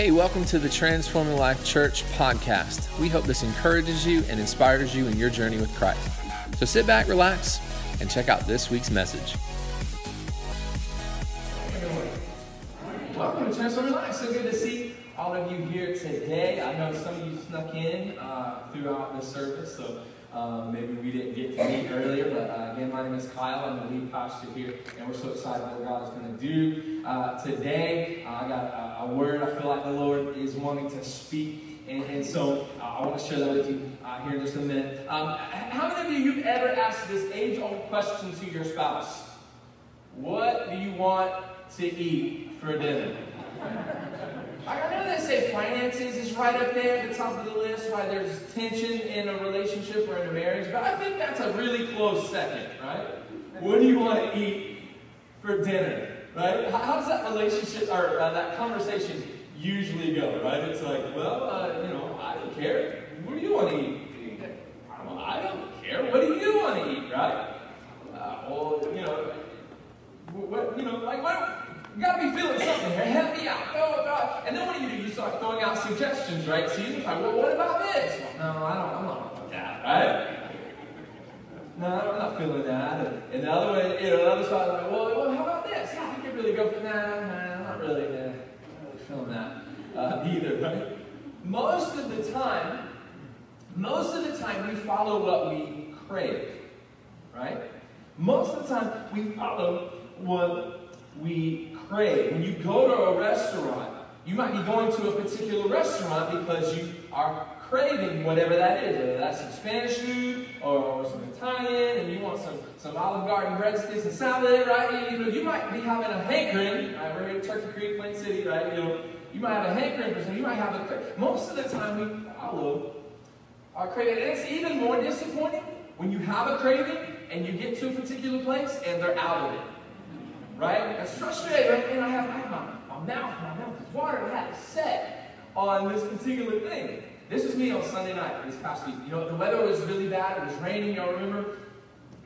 Hey, welcome to the Transforming Life Church podcast. We hope this encourages you and inspires you in your journey with Christ. So sit back, relax, and check out this week's message. Welcome to Transforming Life. So good to see all of you here today. I know some of you snuck in uh, throughout the service, so um, maybe we didn't get to meet earlier. But uh, again, my name is Kyle. I'm the lead pastor here, and we're so excited what God is going to do uh, today. I got a, a, word I feel like the Lord is wanting to speak. And, and so uh, I want to share that with you uh, here in just a minute. Um, how many of you you've ever asked this age-old question to your spouse? What do you want to eat for dinner? I know they say finances is right up there at the top of the list, why there's tension in a relationship or in a marriage, but I think that's a really close second, right? What do you want to eat for dinner, right? How does that relationship or uh, that conversation usually go, right? It's like, well, uh, you know, I don't care. What do you want to eat? I don't, I don't care. What do you want to eat, right? Uh, well, you know, what, you know, like what? You gotta be feeling something here. Help me out. Oh, God. And then what do you do? You start throwing out suggestions, right? So you're like, well, what about this? Well, no, I don't, I'm not about that, right? No, I'm not feeling that. And, and the other way, you know, the other side, like, well, well, how about this? Yeah, I could really go for that. Nah, I'm not really, uh, not really feeling that uh, either, right? Most of the time, most of the time we follow what we crave, right? Most of the time we follow what we crave. When you go to a restaurant, you might be going to a particular restaurant because you are craving whatever that is, whether that's some Spanish food or, some Italian, and you want some, some Olive Garden breadsticks and salad, right? You, know, you might be having a hankering. Right? We're in Turkey Creek, Plain City, right? You know, you might have a hankering for something. You might have a. Most of the time, we follow our craving. And it's even more disappointing when you have a craving and you get to a particular place and they're out of it. Right? That's frustrating. Right? And I have, my, my mouth, my mouth is watering. I had set on this particular thing. This was me on Sunday night this past week. You know, the weather was really bad. It was raining, y'all remember?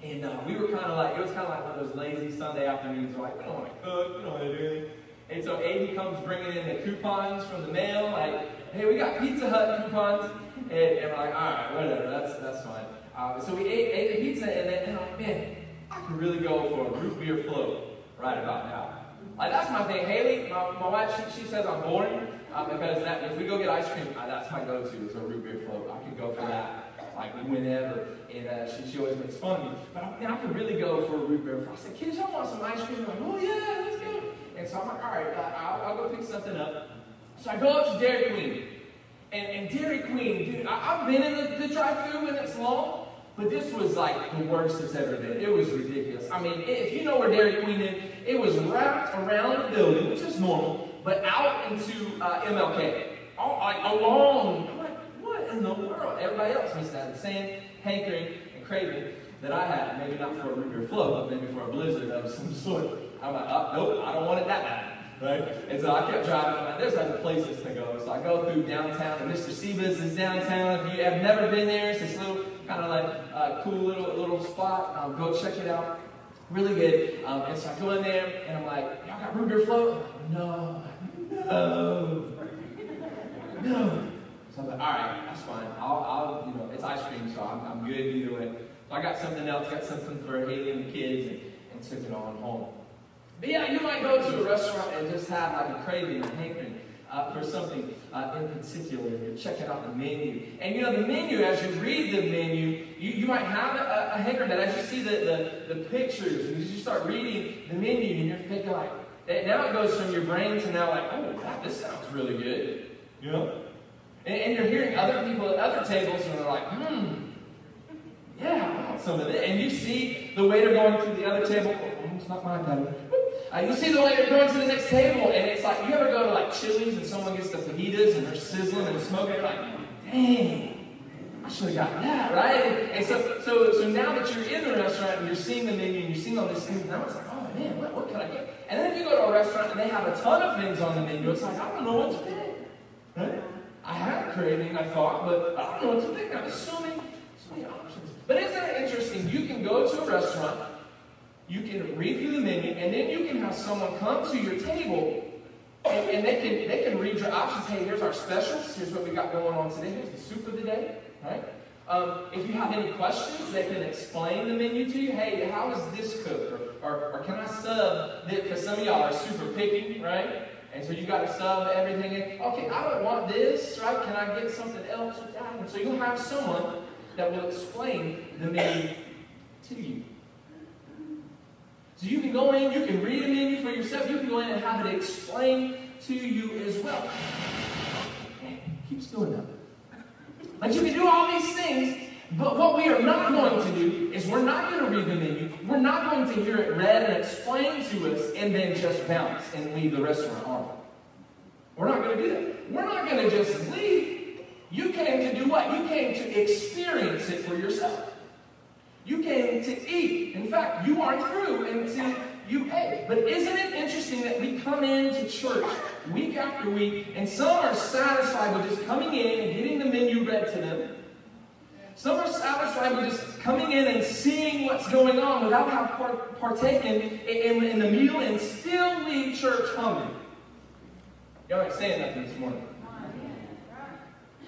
And uh, we were kind of like, it was kind of like one of those lazy Sunday afternoons. We're like, we don't want to cook, we don't want to do anything. And so Amy comes bringing in the coupons from the mail, like, hey, we got Pizza Hut coupons. And, and we're like, all right, whatever, that's, that's fine. Uh, so we ate, ate the pizza, and then and I'm like, man, I could really go for a root beer float right about now. Like, that's my thing. Haley, my, my wife, she, she says I'm boring uh, because that, if we go get ice cream, uh, that's my go-to is a root beer float. I could go for that like whenever, and uh, she, she always makes fun of me. But I, man, I could really go for a root beer float. I said, kids, y'all want some ice cream? They're like, oh yeah, let's go. And so I'm like, all right, uh, I'll, I'll go pick something up. So I go up to Dairy Queen. And, and Dairy Queen, dude, I, have been in the, the drive-thru when it's long, but this was like the worst it's ever been. It was ridiculous. I mean, if you know where Dairy Queen is, it was wrapped around the building, which is normal, but out into uh, MLK. All, like along. I'm like, what in the world? Everybody else must have the same hankering and craving that I had. Maybe not for a root beer float, but maybe for a blizzard of some sort. I'm like, oh, nope, I don't want it that bad. Right? And so I kept driving. I'm like, there's other places to go. So I go through downtown, and Mr. Seba's is downtown. If you have never been there, it's this little kind of like uh, cool little little spot. Um, go check it out. Really good. Um, and so I go in there, and I'm like, y'all got root beer float? No, no, no. So I'm like, all right, that's fine. I'll, I'll, you know, it's ice cream, so I'm, I'm good either way. So I got something else, got something for Haley and the kids, and, and took it on home. But yeah, you might go to a restaurant and just have like a craving, a hankering uh, for something uh, in particular. You're checking out the menu. And you know, the menu, as you read the menu, you, you might have a, a hankering, but as you see the, the, the pictures, and as you start reading the menu, and you're thinking like, now it goes from your brain to now like, oh, wow, this sounds really good. You know? And, and you're hearing other people at other tables and they're like, hmm, yeah, I want some of it. And you see the waiter going to the other table. Oh, it's not my table. Uh, you see the waiter going to the next table, and it's like, you ever go to like Chili's and someone gets the fajitas and they're sizzling and smoking? You're like, dang, I should have got that, right? And, so, so, so now that you're in the restaurant and you're seeing the menu and you're seeing all these things, now it's like, oh man, what, what can I get? And then if you go to a restaurant and they have a ton of things on the menu, it's like, I don't know what to pick. I had a craving, I thought, but I don't know what to pick. I'm assuming so many options. But isn't it interesting? You can go to a restaurant, you can read through the menu, and then you can have someone come to your table And, and, they can they can read your options. Hey, here's our specials. Here's what we got going on today. Here's the soup of the day. Right? Um, if you have any questions, they can explain the menu to you. Hey, how is this cooked? Or, or, or can I sub? Because some of y'all are super picky, right? And so you got to sub everything in. Okay, I don't want this, right? Can I get something else with that? And so you'll have someone that will explain the menu to you. So you can go in, you can read a menu for yourself, you can go in and have it explained to you as well. Okay, keeps doing that. But you can do all these things, but what we are not going to do is we're not going to read the menu. We're not going to hear it read and explained to us and then just bounce and leave the restaurant, are we? We're not going to do that. We're not going to just leave. You came to do what? You came to experience it for yourself. You came to eat. In fact, you aren't through until you ate. But isn't it interesting that we come into church week after week, and some are satisfied with just coming in and getting the menu read to them. Some are satisfied with just coming in and seeing what's going on without having partaken in, the meal and still leave church hungry. Y'all ain't saying nothing this morning.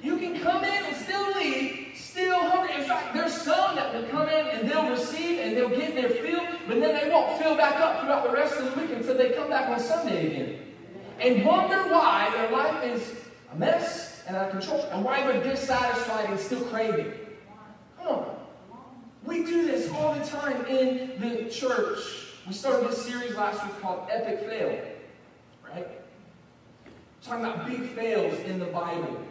You can come in and still leave, still hungry. In fact, there's some that will come in and they'll receive and they'll get their fill, but then they won't fill back up throughout the rest of the week until they come back on Sunday again. And wonder why their life is a mess and out of control, and why they're dissatisfied and still craving. Come on. We do this all the time in the church. We started this series last week called Epic Fail, right? Talking about big fails in the Bible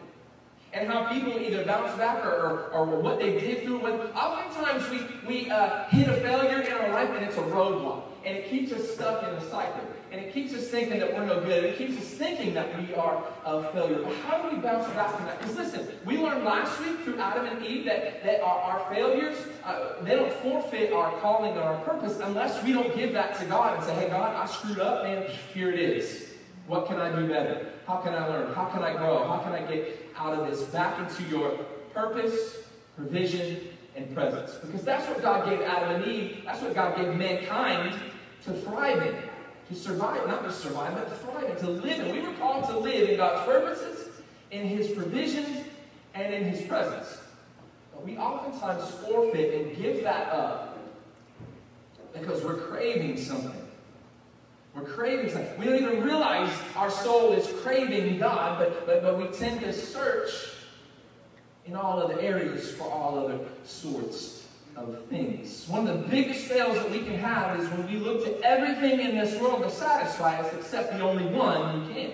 and how people either bounce back or, or, or what they did through. When oftentimes we, we uh, hit a failure in our life and it's a roadblock. And it keeps us stuck in a cycle. And it keeps us thinking that we're no good. It keeps us thinking that we are a failure. But how do we bounce back from that? Because listen, we learned last week through Adam and Eve that, that our, our failures, uh, they don't forfeit our calling and our purpose unless we don't give that to God and say, hey, God, I screwed up, man. Here it is. What can I do better? How can I learn? How can I grow? How can I get out of this back into your purpose, provision, and presence? Because that's what God gave Adam and Eve. That's what God gave mankind to thrive in. To survive, not to survive, but to thrive in, to live in. We were called to live in God's purposes, in His provisions, and in His presence. But we oftentimes forfeit and give that up because we're craving something. We're craving something. We don't even realize our soul is craving God, but, but, but we tend to search in all other areas for all other sorts of things. One of the biggest fails that we can have is when we look to everything in this world to satisfy us except the only one who can.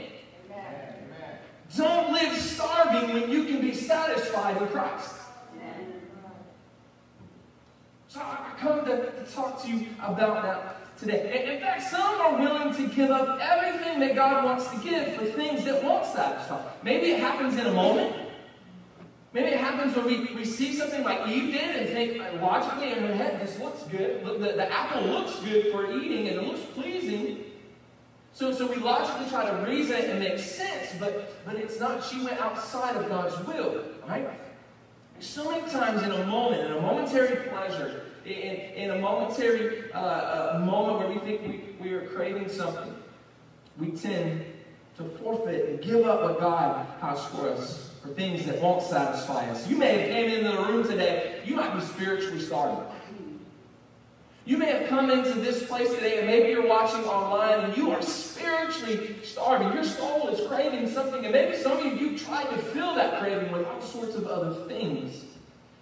Amen. Don't live starving when you can be satisfied in Christ. So I come to, to talk to you about that today. In fact, some are willing to give up everything that God wants to give for things that won't satisfy. Maybe it happens in a moment. Maybe it happens when we, we see something like Eve did and think logically in her head, this looks good. The, the apple looks good for eating and it looks pleasing. So, so we logically try to reason it and make sense, but, but it's not. She went outside of God's will, right? So many times in a moment, in a momentary pleasure, in, in a momentary uh, uh, moment where we think we, we are craving something, we tend to forfeit and give up what God has for us for things that won't satisfy us. You may have came into the room today, you might be spiritually starving. You may have come into this place today, and maybe you're watching online, and you are spiritually starving. Your soul is craving something, and maybe some of you, tried to fill that craving with all sorts of other things,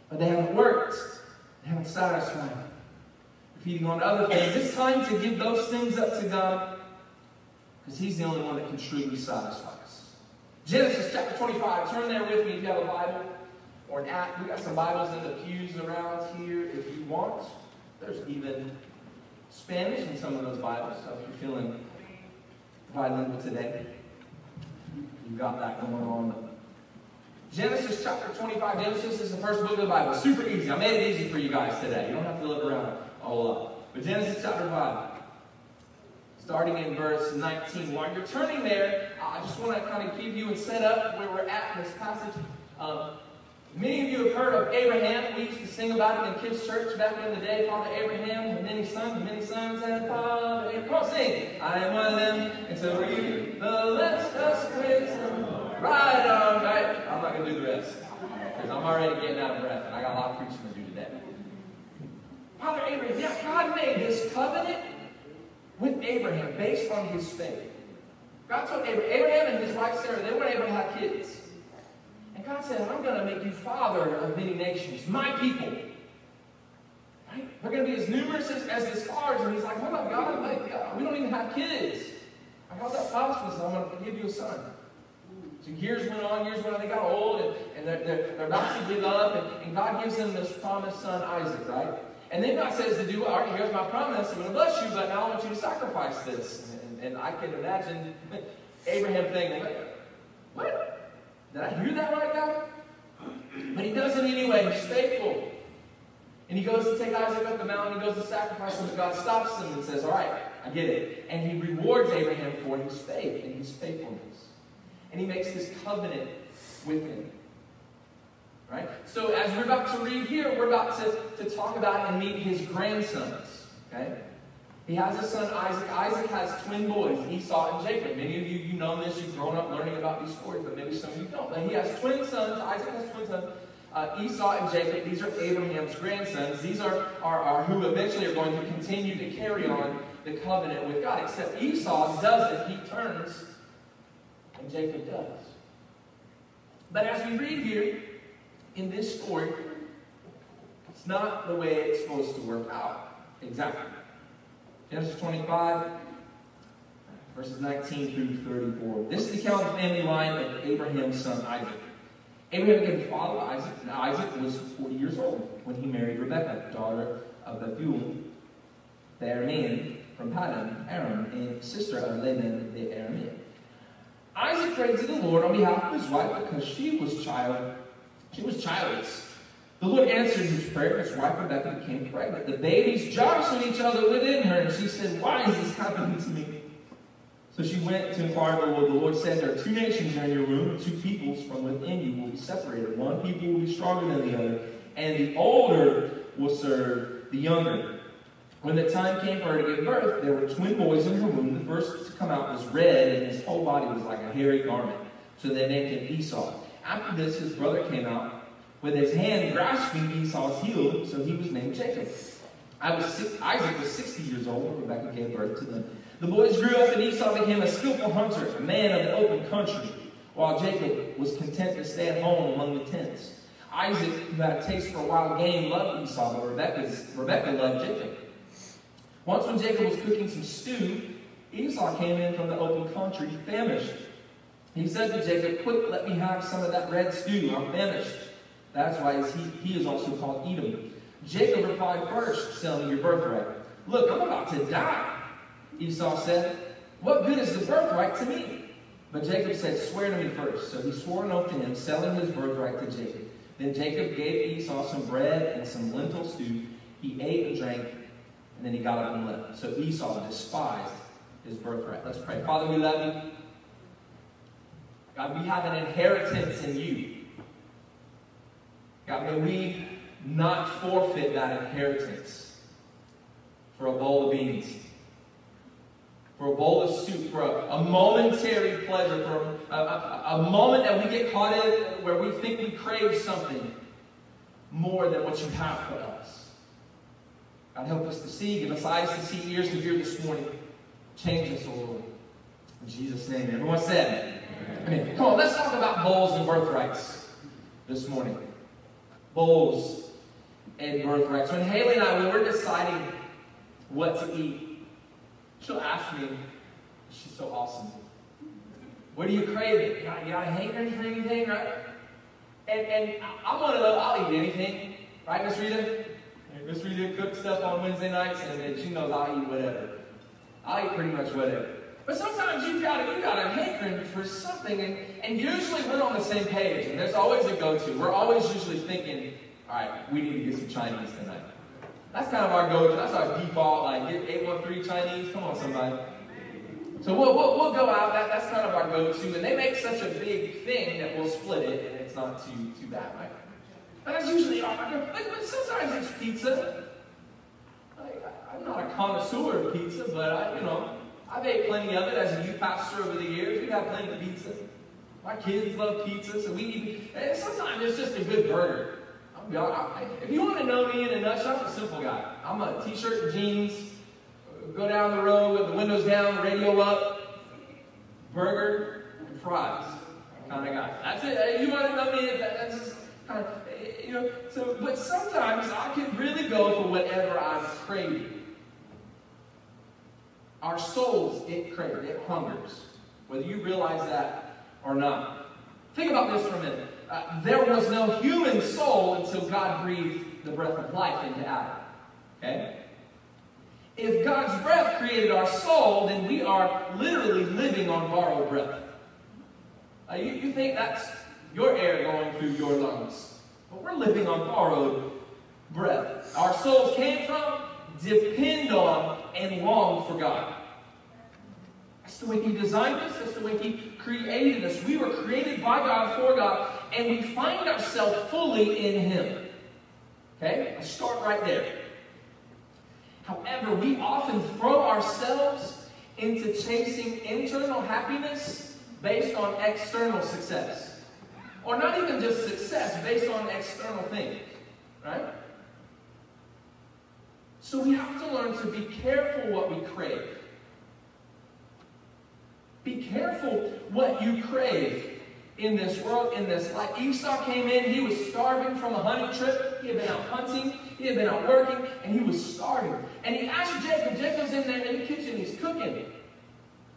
but they haven't worked haven't satisfied. You're feeding on other things. It's time to give those things up to God because He's the only one that can truly satisfy us. Genesis chapter 25. Turn there with me if you have a Bible or an app. We got some Bibles in the pews around here if you want. There's even Spanish in some of those Bibles, so if you're feeling bilingual today, you've got that going on. Genesis chapter 25. Genesis is the first book of the Bible. Super easy. I made it easy for you guys today. You don't have to look around a whole lot. But Genesis chapter 5, starting in verse 19. While you're turning there, I just want to kind of give you and set up where we're at in this passage. Um, many of you have heard of Abraham. We used to sing about him in kids' church back in the day. Father Abraham had many sons, many sons had Father. Come on, sing. I am one of them, and so are you. The already getting out of breath, and I got a lot of preaching to do today. Father Abraham, yeah, God made this covenant with Abraham based on his faith. God told Abraham, Abraham and his wife Sarah, they weren't able to have kids. And God said, I'm going to make you father of many nations, my people. Right? They're going to be as numerous as, as the stars. And he's like, oh hold up, God, like, we don't even have kids. I got that promise I'm going to give you a son. So years went on, years went on, they got old, and, and they're, they're, they're about to give up, and, and God gives them this promised son, Isaac, right? And then God says to do, all right, here's my promise, I'm going to bless you, but now I want you to sacrifice this. And, and I can imagine Abraham thinking, what? Did I hear that right, God? But he does it anyway. He's faithful. And he goes to take Isaac up the mountain. He goes to sacrifice him. But God stops him and says, All right, I get it. And he rewards Abraham for his faith and his faithfulness. And he makes this covenant with him. Right? So as we're about to read here, we're about to, to talk about and meet his grandsons. Okay? He has a son, Isaac. Isaac has twin boys, Esau and Jacob. Many of you, you know this. You've grown up learning about these stories, but maybe some of you don't. But he has twin sons. Isaac has twin sons. Uh, Esau and Jacob, these are Abraham's grandsons. These are, are, are who eventually are going to continue to carry on the covenant with God. Except Esau doesn't. He turns, and Jacob does. But as we read here in this story, it's not the way it's supposed to work out. Exactly. Genesis 25, verses 19 through 34. This is the account of the family line of Abraham's son Isaac. Abraham became father Isaac, and Isaac was 40 years old when he married Rebekah, daughter of Bethuel, the Aramean from Paddan, Aram, and sister of Laban the Aramean. Isaac prayed to the Lord on behalf of his wife because she was child, she was childless. The Lord answered his prayer. His wife Rebekah became pregnant. The babies jostled each other within her, and she said, Why is this happening to me? So she went to inquire of the Lord. The Lord said, There are two nations in your womb, two peoples from within you will be separated. One people will be stronger than the other, and the older will serve the younger. When the time came for her to give birth, there were twin boys in her womb. The first to come out was red, and his whole body was like a hairy garment. So they named him Esau. After this, his brother came out with his hand grasping Esau's heel, so he was named Jacob. I was six, Isaac was 60 years old when Rebekah gave birth to them. The boys grew up, and Esau became a skillful hunter, a man of the open country, while Jacob was content to stay at home among the tents. Isaac, who had a taste for wild game, loved Esau, but Rebekah's, Rebekah loved Jacob. Once, when Jacob was cooking some stew, Esau came in from the open country, famished. He said to Jacob, Quick, let me have some of that red stew. I'm famished. That's why he, he is also called Edom. Jacob replied, First, sell me your birthright. Look, I'm about to die. Esau said, What good is the birthright to me? But Jacob said, Swear to me first. So he swore an oath to him, selling his birthright to Jacob. Then Jacob gave Esau some bread and some lentil stew. He ate and drank, and then he got up and left. So Esau despised his birthright. Let's pray. Father, we love you. God, we have an inheritance in you. God, may we not forfeit that inheritance for a bowl of beans, for a bowl of soup, for a, a momentary pleasure, for a, a, a moment that we get caught in where we think we crave something more than what you have for us. God, help us to see, give us eyes to see, ears to hear this morning. Change us, O Lord. In Jesus' name. Everyone said, Amen. Come on, let's talk about bowls and birthrights this morning bowls and birthrights. When Haley and I, when we're deciding what to eat, she'll ask me, she's so awesome. What are you craving? You got, you got a hankering for anything, right? And, and I'm one of those, I'll eat anything. Right, Miss Rita? Miss Rita cooks stuff on Wednesday nights, and, and she knows I'll eat whatever. I'll eat pretty much whatever. But sometimes you got you got a hankering for something, and, and usually we're on the same page, and there's always a go-to. We're always usually thinking, all right, we need to get some Chinese tonight. That's kind of our go-to. That's our default. Like get 813 Chinese. Come on, somebody. So we'll, we'll, we'll go out. That, that's kind of our go-to, and they make such a big thing that we'll split it, and it's not too too bad, right? But that's usually. Like, but sometimes it's pizza. Like, I'm not a connoisseur of pizza, but I, you know. I've ate plenty of it as a youth pastor over the years. We've had plenty of pizza. My kids love pizza, so we eat. And sometimes it's just a good burger. If you want to know me in a nutshell, I'm a simple guy. I'm a t-shirt and jeans, go down the road with the windows down, radio up, burger and fries kind of guy. That's it. You want to know me? That's just kind of, you know. So, but sometimes I can really go for whatever I'm craving. Our souls, it craves, it hungers, whether you realize that or not. Think about this for a minute. Uh, there was no human soul until God breathed the breath of life into Adam. Okay? If God's breath created our soul, then we are literally living on borrowed breath. Uh, you, you think that's your air going through your lungs. But we're living on borrowed breath. Our souls came from, depend on, and long for God. That's the way He designed us. That's the way He created us. We were created by God for God, and we find ourselves fully in Him. Okay? I start right there. However, we often throw ourselves into chasing internal happiness based on external success. Or not even just success, based on external things. Right? So we have to learn to be careful what we crave. Be careful what you crave in this world, in this life. Esau came in, he was starving from a hunting trip. He had been out hunting, he had been out working, and he was starving. And he asked Jacob, Jacob's in there in the kitchen, he's cooking.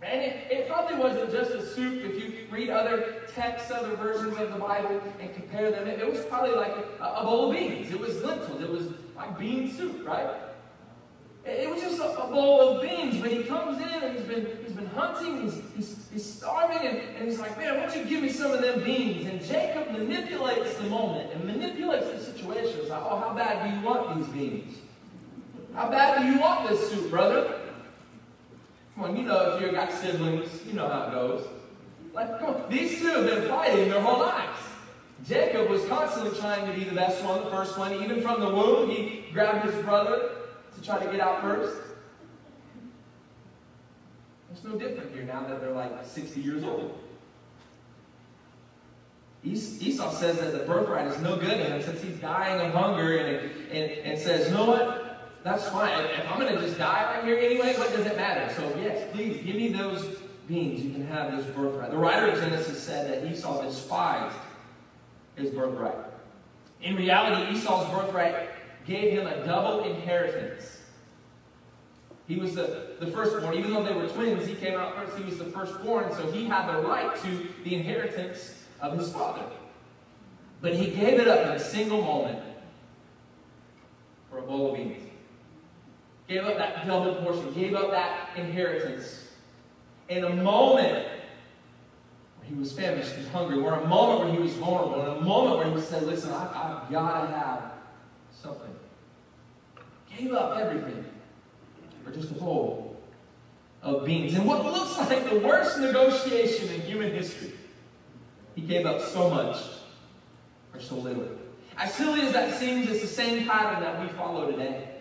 And it, it, probably wasn't just a soup. If you read other texts, other versions of the Bible, and compare them, it, was probably like a, a, bowl of beans. It was lentils. It was like bean soup, right? It, it was just a, a, bowl of beans. But he comes in and he's been he's been hunting. He's he's, he's starving, and, and he's like, man, why don't you give me some of them beans? And Jacob manipulates the moment and manipulates the situation. It's like, oh, how bad do you want these beans? How bad do you want this soup, brother? Come on, you know if you've got siblings, you know how it goes. Like, come on, these two have been fighting their whole lives. Jacob was constantly trying to be the best one, the first one. Even from the womb, he grabbed his brother to try to get out first. It's no different here now that they're like 60 years old. Esau says that the birthright is no good to him since he's dying of hunger and, and, and says, you know what? That's fine. If I'm going to just die right here anyway, what does it matter? So, yes, please give me those beings. You can have this birthright. The writer of Genesis said that Esau despised his birthright. In reality, Esau's birthright gave him a double inheritance. He was the, the firstborn. Even though they were twins, he came out first. He was the firstborn, so he had the right to the inheritance of his father. But he gave it up in a single moment for a bowl of beans gave up that double portion, gave up that inheritance. In a moment where he was famished and hungry, or a moment where he was vulnerable, in a moment where he said, Listen, I, I've got to have something. Gave up everything for just a bowl of beans. And what looks like the worst negotiation in human history, he gave up so much for so little. As silly as that seems, it's the same pattern that we follow today.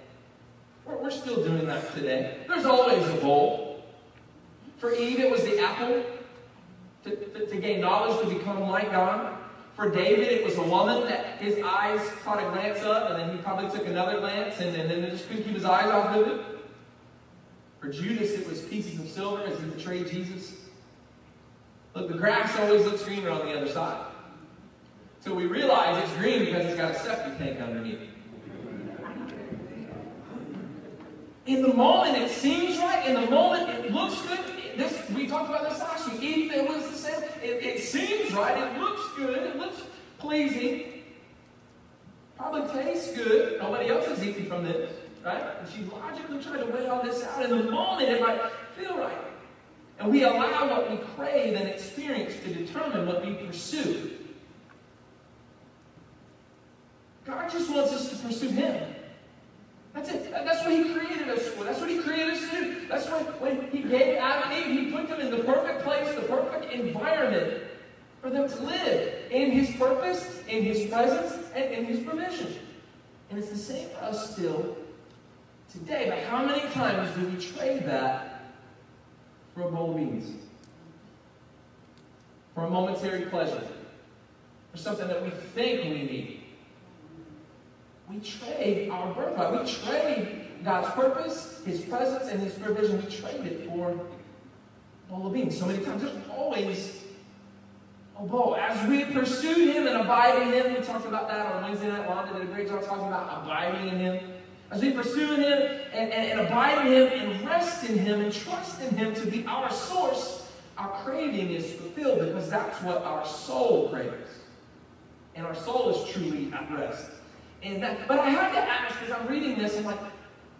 We're, still doing that today. There's always a bowl. For Eve, it was the apple to, to, to gain knowledge, to become like God. For David, it was a woman that his eyes caught a glance of, and then he probably took another glance, and, and then just couldn't keep his eyes off of it. For Judas, it was pieces of silver as he betrayed Jesus. Look, the grass always looks greener on the other side. So we realize it's green because it's got a septic tank underneath. In the moment, it seems right. In the moment, it looks good. This we talked about this last week. Eve, it was the same. It, it seems right. It looks good. It looks pleasing. Probably tastes good. Nobody else is eating from this, right? And she logically tried to weigh all this out. In the moment, it might feel right. And we allow what we crave and experience to determine what we pursue. God just wants us to pursue Him. That's it. That's what he created us for. That's what he created us to do. That's why when he gave Adam and Eve, he put them in the perfect place, the perfect environment for them to live in his purpose, in his presence, and in his provision. And it's the same for us still today. But how many times do we trade that for a bowl of beans? for a momentary pleasure, for something that we think we need. We trade our birthright. We trade God's purpose, His presence, and His provision. We trade it for a bowl of beans. So many times, there's always a bowl. As we pursue Him and abide in Him, we talked about that on Wednesday night. Wanda did a great job talking about abiding in Him. As we pursue Him and, and, and abide in Him and rest in Him and trust in Him to be our source, our craving is fulfilled because that's what our soul craves. And our soul is truly at rest. And that, but I had to ask because I'm reading this, I'm like,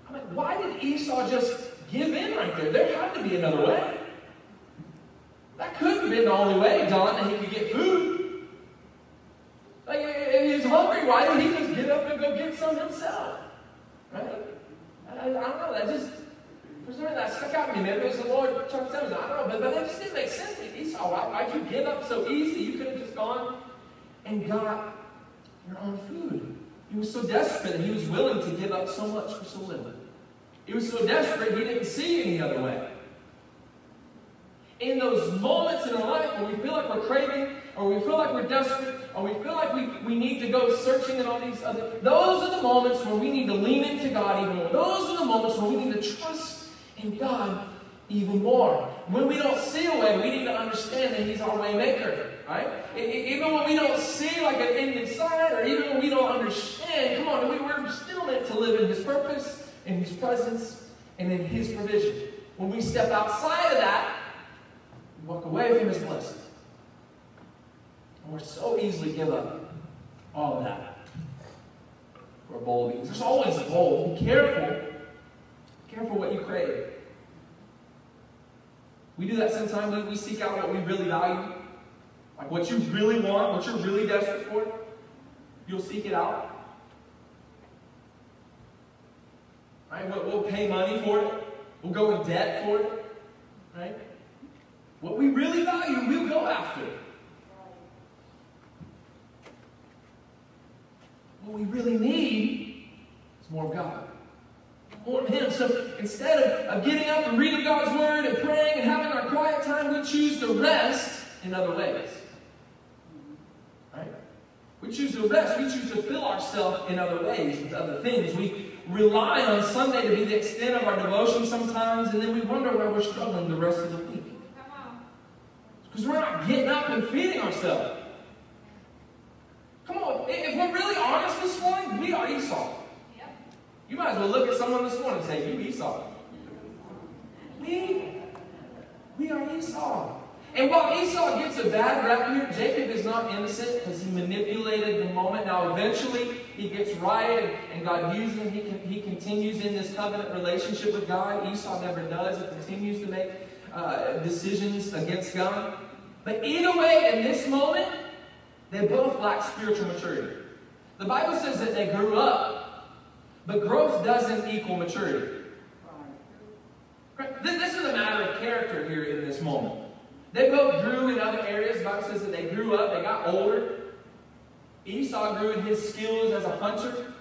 I'm like, why did Esau just give in right there? There had to be another way. That couldn't have been the only way, John, that he could get food. Like, if he's hungry, why didn't he just get up and go get some himself? Right? I, I don't know. That just, for some reason, that stuck out to me. Maybe it was the Lord. I don't know. But, but that just didn't make sense to Esau. Why, why'd you give up so easy? You could have just gone and got your own food. He was so desperate that he was willing to give up so much for so little. He was so desperate he didn't see any other way. In those moments in our life where we feel like we're craving, or we feel like we're desperate, or we feel like we, we need to go searching and all these other, those are the moments where we need to lean into God even more. Those are the moments where we need to trust in God even more. When we don't see a way, we need to understand that He's our way maker. Right? Even when we don't see like an end in sight, or even when we don't understand, come on, we, we're still meant to live in His purpose, in His presence, and in His provision. When we step outside of that, we walk away from His blessing. And we're so easily give up all of that for a bowl of beans. There's always a bowl. Be careful. Be careful what you crave. We do that sometimes. We seek out what we really value. Like what you really want, what you're really desperate for, you'll seek it out. Right? We'll, we'll pay money for it. We'll go in debt for it. Right? What we really value, we'll go after. What we really need is more of God. More of Him. So instead of, of getting up and reading God's Word and praying and having our quiet time, we choose to rest in other ways. Right? We choose to rest. We choose to fill ourselves in other ways with other things. We rely on Sunday to be the extent of our devotion sometimes, and then we wonder why we're struggling the rest of the week. Because we're not getting up and feeding ourselves. Come on, if we're really honest this morning, we are Esau. You might as well look at someone this morning and say, You Esau. We, we are Esau. And while Esau gets a bad rap here, Jacob is not innocent because he manipulated the moment. Now, eventually, he gets right and God uses him. He, can, he continues in this covenant relationship with God. Esau never does. He continues to make uh, decisions against God. But either way, in this moment, they both lack spiritual maturity. The Bible says that they grew up, but growth doesn't equal maturity. This is a matter of character here in this moment. They both grew in other areas. Bible says that they grew up, they got older. Esau grew in his skills as a hunter.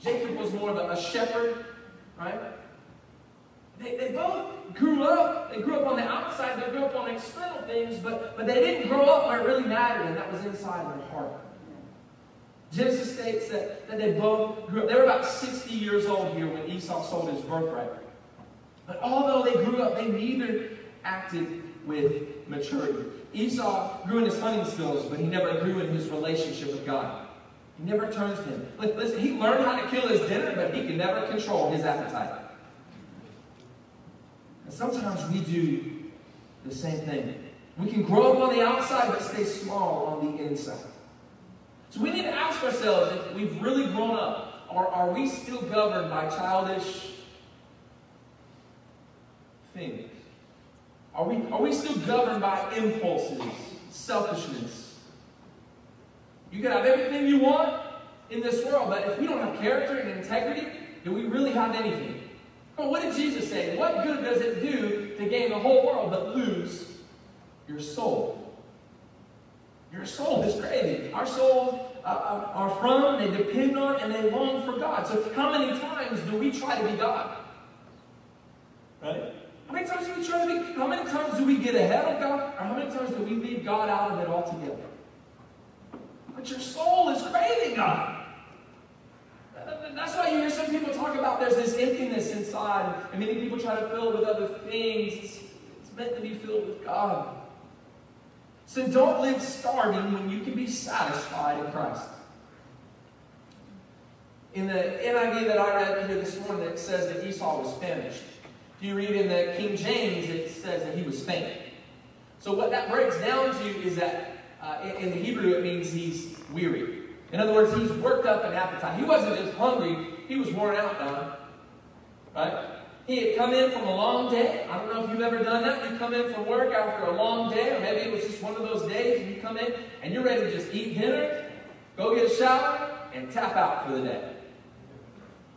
Jacob was more of a, shepherd, right? They, they both grew up. They grew up on the outside, they grew up on external things, but, but they didn't grow up where it really mattered, and that was inside their heart. Genesis states that, that they both grew up. They were about 60 years old here when Esau sold his birthright. But although they grew up, they neither acted with maturity. Esau grew in his hunting skills, but he never grew in his relationship with God. He never turns to him. Listen, he learned how to kill his dinner, but he could never control his appetite. And sometimes we do the same thing. We can grow up on the outside, but stay small on the inside. So we need to ask ourselves if we've really grown up, or are we still governed by childish things? Are we, are we still governed by impulses, selfishness? You can have everything you want in this world, but if we don't have character and integrity, do we really have anything? Well, what did Jesus say? What good does it do to gain the whole world but lose your soul? Your soul is crazy. Our souls uh, uh, are from, they depend on, and they long for God. So how many times do we try to be God? Right? How many times do we try to be? How many times do we get ahead of God? Or how many times do we leave God out of it altogether? But your soul is craving God. That's why you hear some people talk about there's this emptiness inside, and many people try to fill it with other things. It's, it's meant to be filled with God. So don't live starving when you can be satisfied in Christ. In the NIV that I read here this morning, it says that Esau was famished. If you read in the King James, it says that he was faint. So what that breaks down to is that uh, in, in the Hebrew, it means he's weary. In other words, he's worked up an appetite. He wasn't just hungry, he was worn out, Don. Right? He had come in from a long day. I don't know if you've ever done that. You come in from work after a long day, or maybe it was just one of those days, and you come in and you're ready to just eat dinner, go get a shower, and tap out for the day.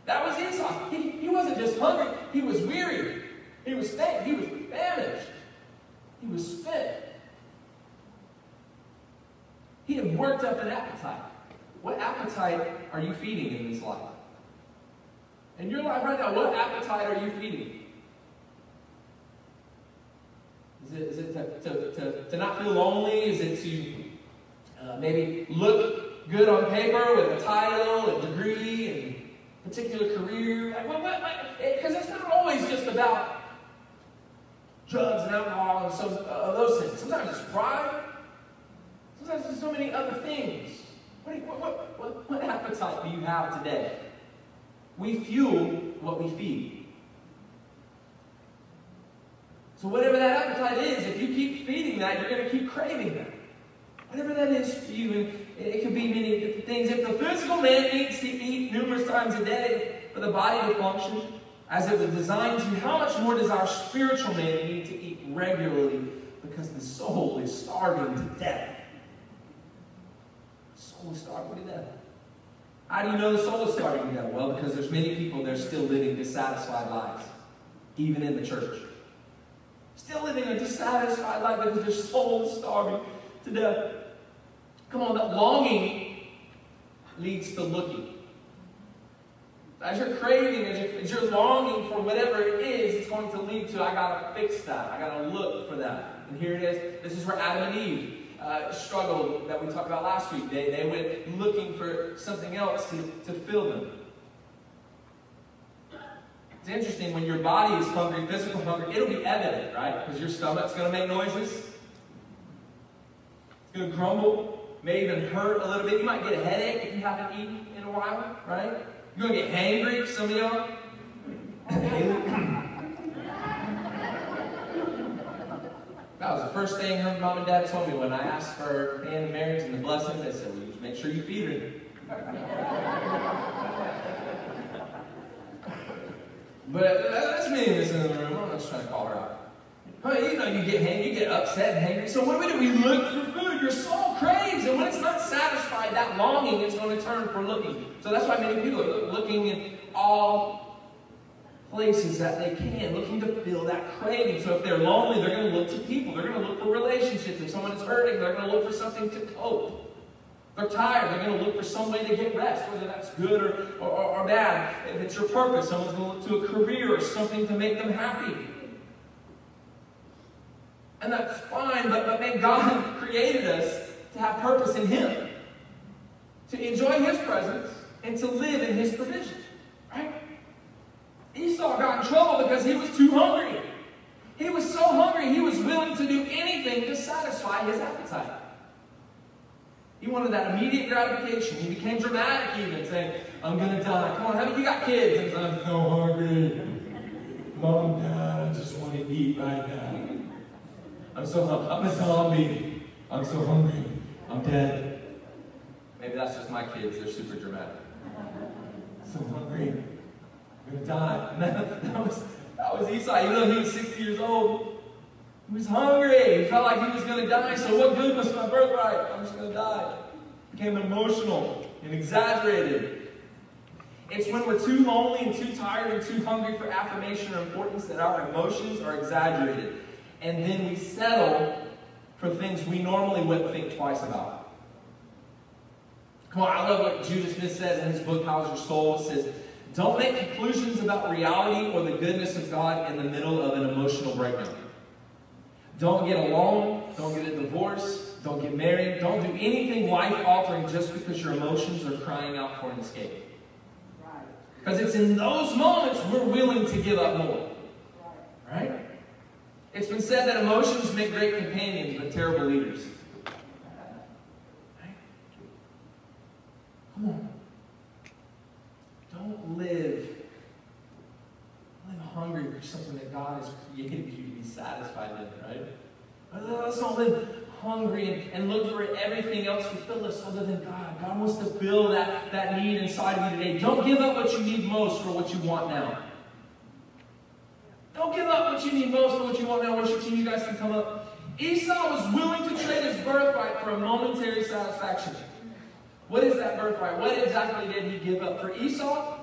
That was Esau. He, he wasn't just hungry, he was weary. He was faint. He was famished. He was spent. He had worked up an appetite. What appetite are you feeding in this life? In your life right now, what appetite are you feeding? Is it, is it to, to, to, to not feel lonely? Is it to uh, maybe look good on paper with a title and degree particular career? Because it's not always just about drugs and alcohol and so, uh, those things. Sometimes it's pride. Sometimes there's so many other things. What, what, what, what appetite do you have today? We fuel what we feed. So, whatever that appetite is, if you keep feeding that, you're going to keep craving that. Whatever that is for you, and it could be many different things. If the physical man needs to eat numerous times a day for the body to function as it was designed to, how much more does our spiritual man need to eat regularly because the soul is starving to death? Soul is starving to death. How do you know the soul is starving to death? Well, because there's many people that are still living dissatisfied lives, even in the church. Still living a dissatisfied life because their soul is starving to death. Come on, that longing leads to looking. As you're craving, as you're, as you're, longing for whatever it is, it's going to lead to, I gotta fix that. I gotta look for that. And here it is. This is where Adam and Eve uh, struggled that we talked about last week. They, they went looking for something else to, to fill them. It's interesting when your body is hungry, physical hunger, it'll be evident, right? Because your stomach's going to make noises. It's going to grumble may even hurt a little bit. You might get a headache if you haven't eaten in a while, right? You're going to get hangry, some of y'all. that was the first thing her mom and dad told me when I asked for hand of marriage and the blessing. They said, well, you make sure you feed her. but that's me in this in the room. I'm not just trying to call her out. Well, you know, you get hangry, you get upset and hangry. So what do we do? We look. Your soul craves, and when it's not satisfied, that longing is going to turn for looking. So that's why many people are looking in all places that they can, looking to fill that craving. So if they're lonely, they're going to look to people. They're going to look for relationships. If someone is hurting, they're going to look for something to cope. They're tired. They're going to look for some way to get rest, whether that's good or, or, or bad. If it's your purpose, someone's going to look to a career or something to make them happy. And that's fine, but, but man, God created us to have purpose in Him, to enjoy His presence, and to live in His provision. Right? Esau got in trouble because he was too hungry. He was so hungry, he was willing to do anything to satisfy his appetite. He wanted that immediate gratification. He became dramatic even, saying, I'm going to die. Come on, how many you got kids? And I'm so hungry. Mom, Dad, I just want to eat right now. I'm so hungry. I'm a zombie. I'm so hungry. I'm dead. Maybe that's just my kids. They're super dramatic. So hungry. I'm gonna die. That, that, was that was Esau. Even though he was 60 years old, he was hungry. He felt like he was gonna die. So what good was my birthright? I'm just gonna die. Became emotional and exaggerated. It's when we're too lonely and too tired and too hungry for affirmation or importance that our emotions are exaggerated and then we settle for things we normally wouldn't think twice about. Come on, I love what Judah Smith says in his book, How's Your Soul? It says, Don't make conclusions about reality or the goodness of God in the middle of an emotional breakdown. Don't get alone. Don't get a divorce. Don't get married. Don't do anything life altering just because your emotions are crying out for an escape. Because it's in those moments we're willing to give up more. Right? It's been said that emotions make great companions, but terrible leaders. Right? Come on. Don't live, live hungry for something that God has created you to be satisfied in, right? Let's not live hungry and, and look for everything else to fill us other than God. God wants to fill that, that need inside of you today. Don't give up what you need most for what you want now. Don't give up what you need most for what you want now. Worship team, you guys can come up. Esau was willing to trade his birthright for a momentary satisfaction. What is that birthright? What exactly did he give up? For Esau,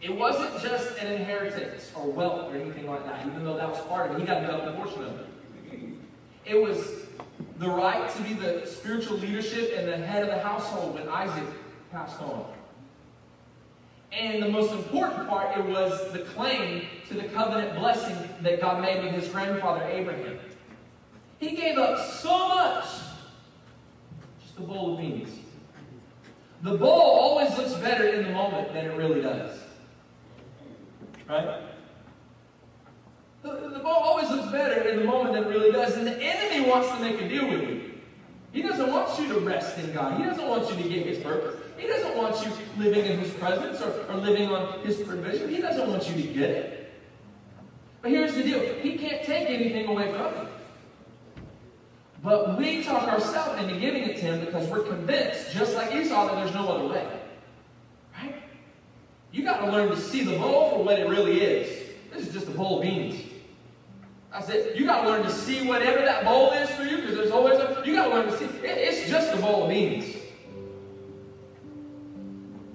it wasn't just an inheritance or wealth or anything like that, even though that was part of it. He got a double portion of it. It was the right to be the spiritual leadership and the head of the household when Isaac passed on. And the most important part, it was the claim to the covenant blessing that God made with his grandfather Abraham. He gave up so much, just a bowl of beans. The bowl always looks better in the moment than it really does. Right? The, the ball always looks better in the moment than it really does. And the enemy wants to make a deal with you. He doesn't want you to rest in God. He doesn't want you to get his purpose. He doesn't want you living in his presence or, or living on his provision. He doesn't want you to get it. But here's the deal. He can't take anything away from you. But we talk ourselves into giving it to him because we're convinced, just like Esau, that there's no other way. Right? You got to learn to see the bowl for what it really is. This is just a bowl of beans. I said, you got to learn to see whatever that bowl is for you, because there's always a, you got to learn to see. It, it's just a bowl of beans.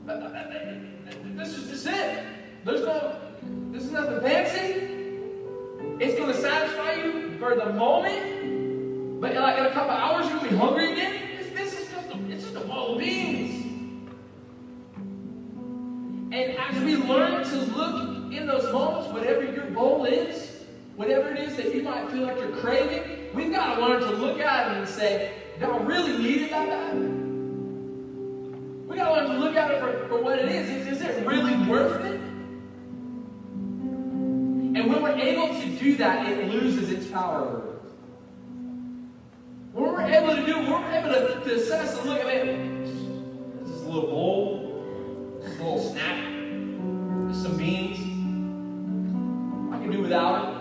This is just it. There's no, this is nothing fancy. It's going to satisfy you for the moment, but in, like in a couple hours you're going to be hungry again. This, this is just a, it's just a bowl of beans. And as we learn to look in those moments, whatever your bowl is, whatever it is that you might feel like you're craving, we've got to learn to look at it and say, do I really need it that bad? We got to learn to look at it for, for what it is. is. Is it really worth it? And when we're able to do that, it loses its power over us. When we're able to do, when we're able to, to assess and look at it, this is a little bowl, this a little snack, some beans. I can do without it.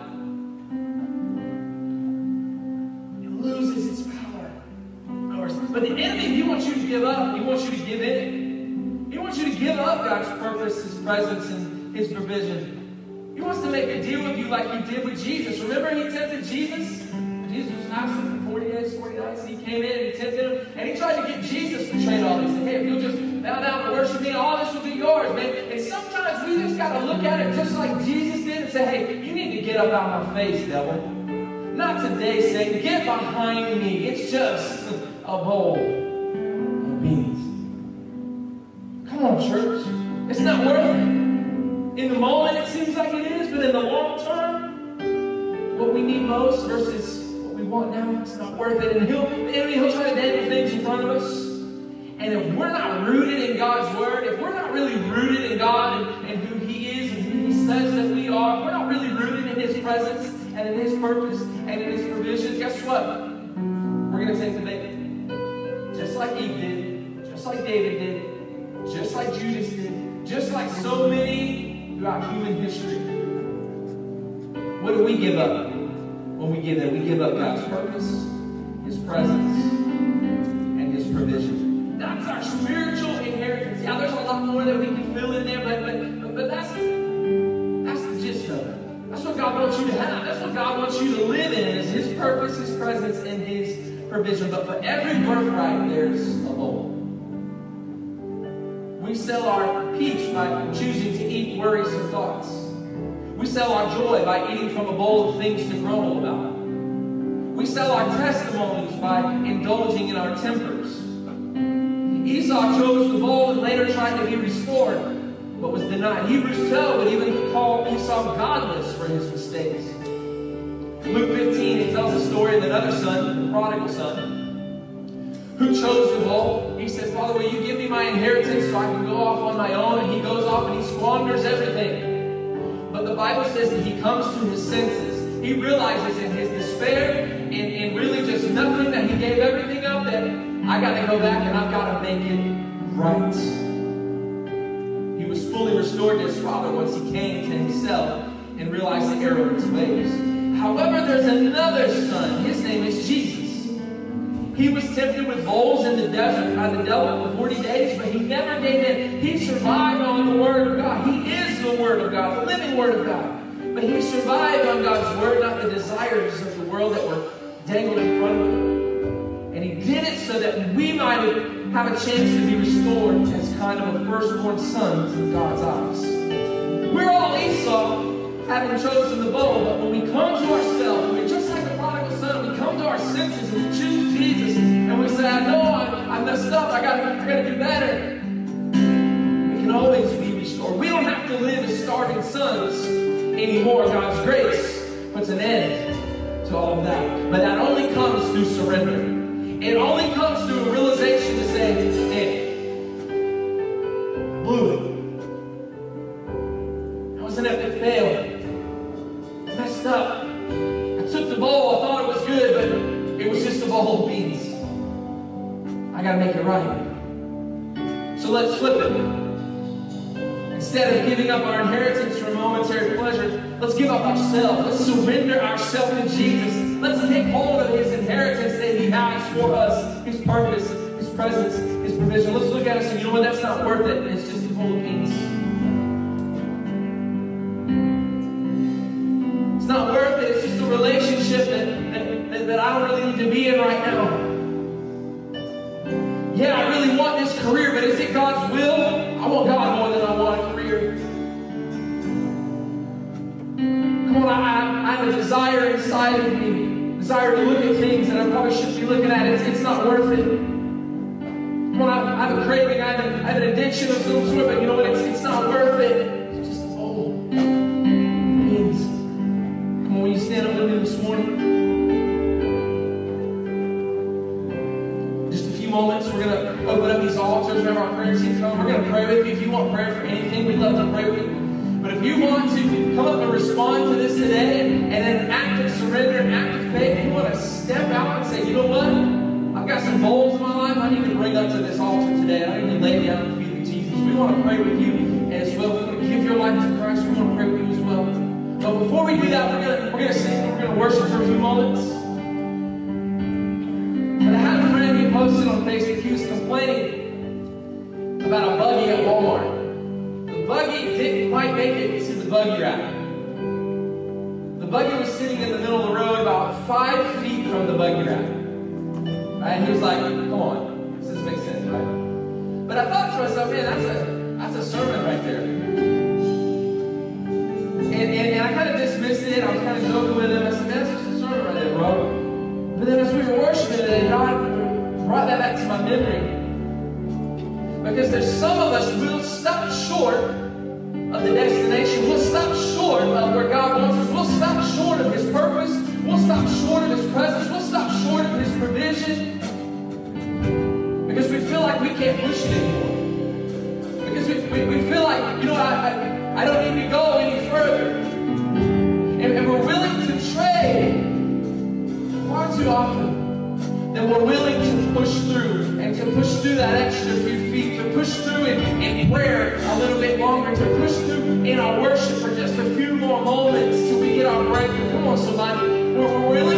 But the enemy, he wants you to give up. He wants you to give in. He wants you to give up God's purpose, His presence, and His provision. He wants to make a deal with you like He did with Jesus. Remember, He tempted Jesus? Jesus was fasting for 40 days, 40 nights. He came in and He tempted Him. And He tried to get Jesus to trade all these. He hey, if you'll just bow down and worship me, all this will be yours, man. And sometimes we just got to look at it just like Jesus did and say, hey, you need to get up out of my face, devil. Not today, Satan. Get behind me. It's just a bowl of beans. Come on, church. It's not worth it. In the moment, it seems like it is, but in the long term, what we need most versus what we want now, it's not worth it. And he'll, the enemy, he'll try to dangle things in front of us. And if we're not rooted in God's word, if we're not really rooted in God and, and who He is and who He says that we are, if we're not really rooted in His presence and in His purpose and in His provision, guess what? We're going to take the bait like Eve did, just like David did, just like Judas did, just like so many throughout human history. What do we give up when we give that? We give up God's purpose, His presence, and His provision. That's our spiritual inheritance. Yeah, there's a lot more that we can fill in there, but but but, but that's that's the gist of it. That's what God wants you to have. That's what God wants you to live in is His purpose, His presence, and His provision, but for every birthright, there's a bowl. We sell our peace by choosing to eat worrisome thoughts. We sell our joy by eating from a bowl of things to grumble about. We sell our testimonies by indulging in our tempers. Esau chose the bowl and later tried to be restored. but was denied. Hebrews 12 would even call Esau godless for his mistakes. Luke 15, he tells the story of another son, the prodigal son, who chose the bowl. He said, Father, will you give me my inheritance so I can go off on my own? And he goes off and he squanders everything. But the Bible says that he comes to his senses. He realizes in his despair and, and really just nothing that he gave everything up that I got to go back and I've got to make it right. He was fully restored to his father once he came to himself and realized the error of his ways. However, there's another son. His name is Jesus. He was tempted with bowls in the desert by the devil for 40 days, but he never gave in. He survived on the Word of God. He is the Word of God, the living Word of God. But he survived on God's Word, not the desires of the world that were dangled in front of him. And he did it so that we might have a chance to be restored as kind of a firstborn son to God's eyes. We're all Esau, having chosen the bowl, but when we come to ourselves, we're just like the prodigal son, we come to our senses and we choose Jesus, and we say, I know I, I messed up, I gotta, I gotta do better. We can always be restored. We don't have to live as starving sons anymore. God's grace puts an end to all of that. But that only comes through surrender. It only comes through a realization to say, moments. Short of His presence. We'll stop short of His provision. Because we feel like we can't push it anymore. Because we, we, we feel like, you know, I, I I don't need to go any further. And, and we're willing to trade far too often that we're willing to push through and to push through that extra few feet, to push through in, in prayer a little bit longer, to push through in our worship for just a few more moments till we get our breakthrough. Come on, somebody. We're, we're willing